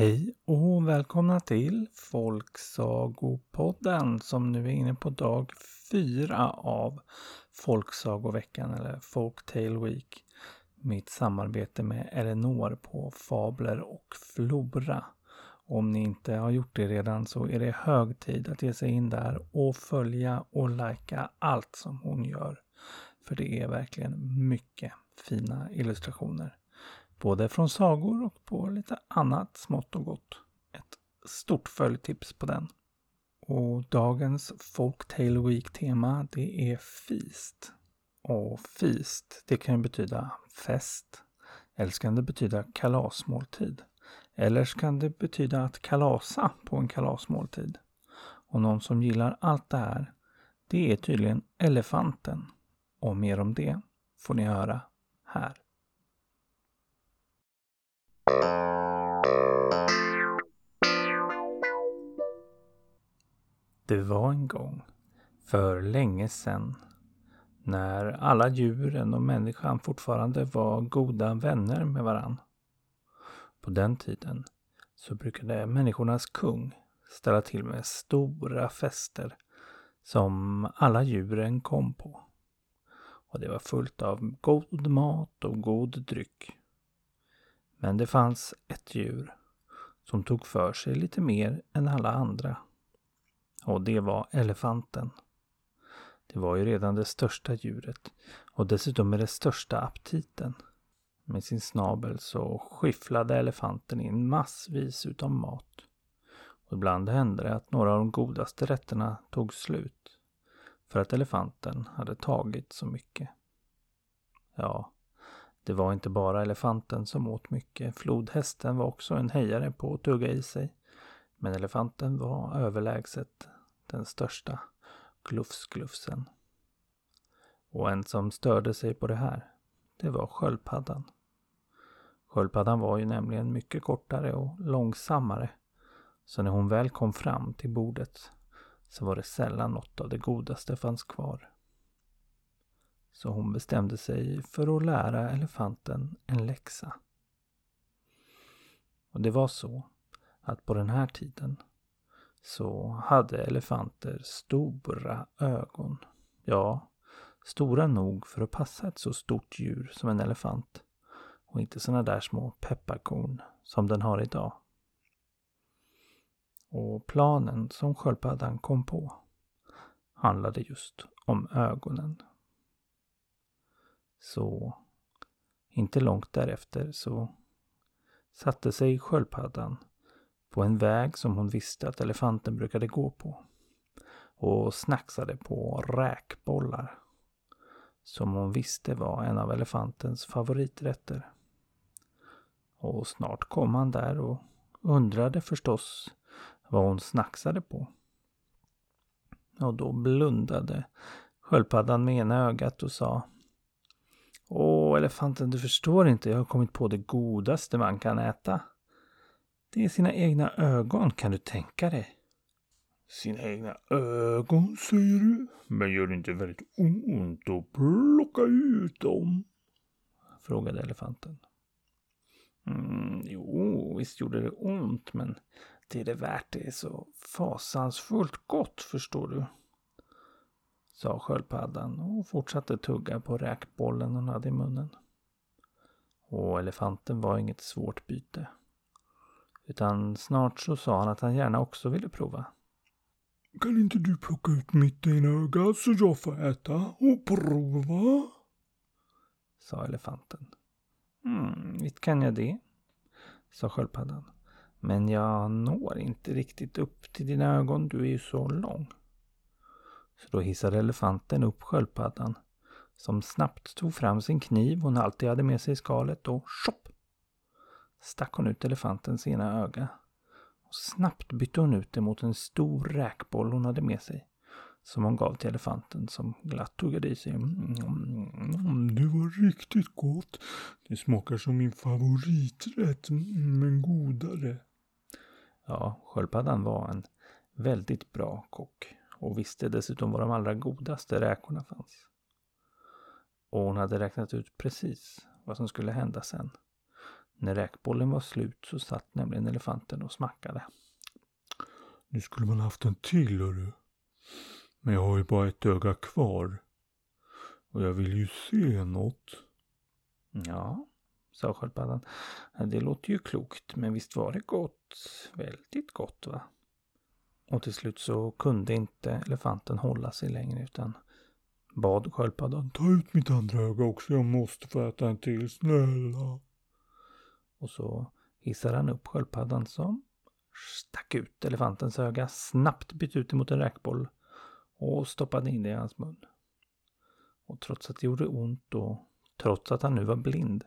Hej och välkomna till Folksagopodden som nu är inne på dag fyra av Folksagoveckan eller Folktale Week. Mitt samarbete med Elinor på Fabler och Flora. Om ni inte har gjort det redan så är det hög tid att ge sig in där och följa och lajka allt som hon gör. För det är verkligen mycket fina illustrationer. Både från sagor och på lite annat smått och gott. Ett stort följtips på den. Och dagens Folktale Week-tema det är Feast. Och Feast, det kan ju betyda fest. Eller så kan det betyda kalasmåltid. Eller så kan det betyda att kalasa på en kalasmåltid. Och någon som gillar allt det här, det är tydligen elefanten. Och mer om det får ni höra här. Det var en gång, för länge sedan, när alla djuren och människan fortfarande var goda vänner med varann. På den tiden så brukade människornas kung ställa till med stora fester som alla djuren kom på. Och det var fullt av god mat och god dryck. Men det fanns ett djur som tog för sig lite mer än alla andra. Och det var elefanten. Det var ju redan det största djuret och dessutom med den största aptiten. Med sin snabel så skyfflade elefanten in massvis utav mat. Och ibland hände det att några av de godaste rätterna tog slut. För att elefanten hade tagit så mycket. Ja, det var inte bara elefanten som åt mycket. Flodhästen var också en hejare på att tugga i sig. Men elefanten var överlägset den största glufsglufsen. Och en som störde sig på det här, det var sköldpaddan. Sköldpaddan var ju nämligen mycket kortare och långsammare. Så när hon väl kom fram till bordet så var det sällan något av det godaste fanns kvar. Så hon bestämde sig för att lära elefanten en läxa. Och det var så att på den här tiden så hade elefanter stora ögon. Ja, stora nog för att passa ett så stort djur som en elefant. Och inte sådana där små pepparkorn som den har idag. Och planen som sköldpaddan kom på handlade just om ögonen. Så inte långt därefter så satte sig sköldpaddan på en väg som hon visste att elefanten brukade gå på och snacksade på räkbollar som hon visste var en av elefantens favoriträtter. Och snart kom han där och undrade förstås vad hon snacksade på. Och då blundade sköldpaddan med ena ögat och sa Åh, elefanten, du förstår inte. Jag har kommit på det godaste man kan äta. Det är sina egna ögon, kan du tänka dig? Sina egna ögon, säger du? Men gör det inte väldigt ont att plocka ut dem? Frågade elefanten. Mm, jo, visst gjorde det ont, men det är det värt. Det är så fasansfullt gott, förstår du sa sköldpaddan och fortsatte tugga på räkbollen hon hade i munnen. Och elefanten var inget svårt byte. Utan snart så sa han att han gärna också ville prova. Kan inte du plocka ut mitt ena öga så jag får äta och prova? Sa elefanten. Mm, visst kan jag det, sa sköldpaddan. Men jag når inte riktigt upp till dina ögon, du är ju så lång. Så då hissade elefanten upp sköldpaddan som snabbt tog fram sin kniv hon alltid hade med sig i skalet och tjopp! stack hon ut elefantens ena öga. Och snabbt bytte hon ut det mot en stor räkboll hon hade med sig. Som hon gav till elefanten som glatt tuggade i sig. Mm, mm, mm, det var riktigt gott. Det smakar som min favoriträtt, mm, men godare. Ja, sköldpaddan var en väldigt bra kock och visste dessutom var de allra godaste räkorna fanns. Och hon hade räknat ut precis vad som skulle hända sen. När räkbollen var slut så satt nämligen elefanten och smackade. Nu skulle man haft en till hörru. Men jag har ju bara ett öga kvar. Och jag vill ju se något. Ja, sa sköldpaddan. Det låter ju klokt, men visst var det gott. Väldigt gott va? Och till slut så kunde inte elefanten hålla sig längre utan bad sköldpaddan. Ta ut mitt andra öga också, jag måste få äta en till, snälla. Och så hissade han upp sköldpaddan som stack ut elefantens öga, snabbt bytte ut emot en räkboll och stoppade in det i hans mun. Och trots att det gjorde ont och trots att han nu var blind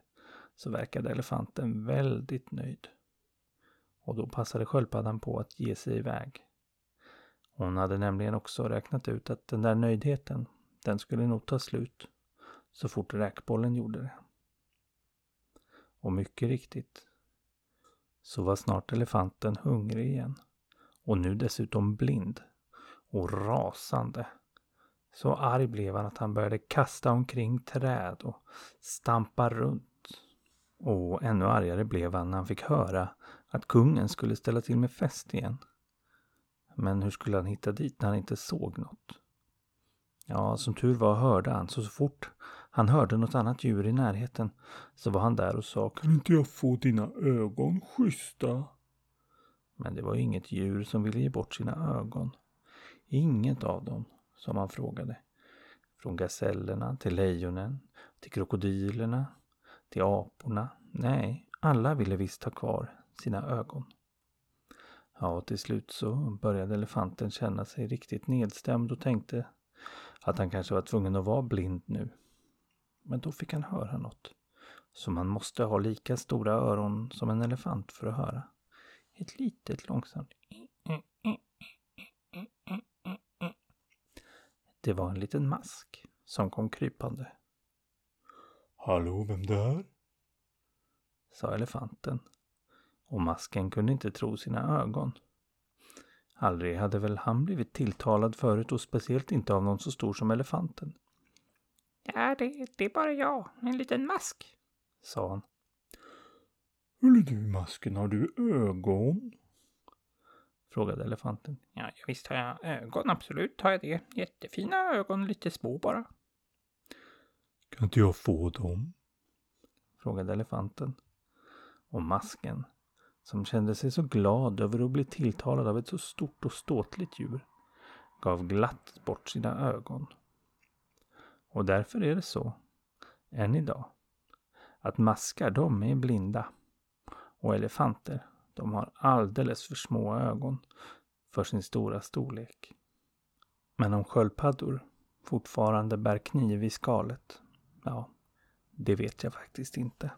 så verkade elefanten väldigt nöjd. Och då passade sköldpaddan på att ge sig iväg. Hon hade nämligen också räknat ut att den där nöjdheten, den skulle nog ta slut så fort räkbollen gjorde det. Och mycket riktigt så var snart elefanten hungrig igen. Och nu dessutom blind. Och rasande. Så arg blev han att han började kasta omkring träd och stampa runt. Och ännu argare blev han när han fick höra att kungen skulle ställa till med fest igen. Men hur skulle han hitta dit när han inte såg något? Ja, som tur var hörde han, så, så fort han hörde något annat djur i närheten så var han där och sa Kan inte jag få dina ögon schyssta? Men det var inget djur som ville ge bort sina ögon. Inget av dem, som han frågade. Från gasellerna till lejonen, till krokodilerna, till aporna. Nej, alla ville visst ha kvar sina ögon. Ja, och till slut så började elefanten känna sig riktigt nedstämd och tänkte att han kanske var tvungen att vara blind nu. Men då fick han höra något. Så man måste ha lika stora öron som en elefant för att höra. Ett litet långsamt Det var en liten mask som kom krypande. Hallå, vem där? Sa elefanten. Och masken kunde inte tro sina ögon. Aldrig hade väl han blivit tilltalad förut och speciellt inte av någon så stor som elefanten. Ja, det, det är bara jag, en liten mask, sa han. Hörru du, masken, har du ögon? Frågade elefanten. Ja, visst har jag ögon, absolut har jag det. Jättefina ögon, lite små bara. Kan inte jag få dem? Frågade elefanten. Och masken som kände sig så glad över att bli tilltalad av ett så stort och ståtligt djur, gav glatt bort sina ögon. Och därför är det så, än idag, att maskar de är blinda och elefanter de har alldeles för små ögon för sin stora storlek. Men om sköldpaddor fortfarande bär kniv i skalet, ja, det vet jag faktiskt inte.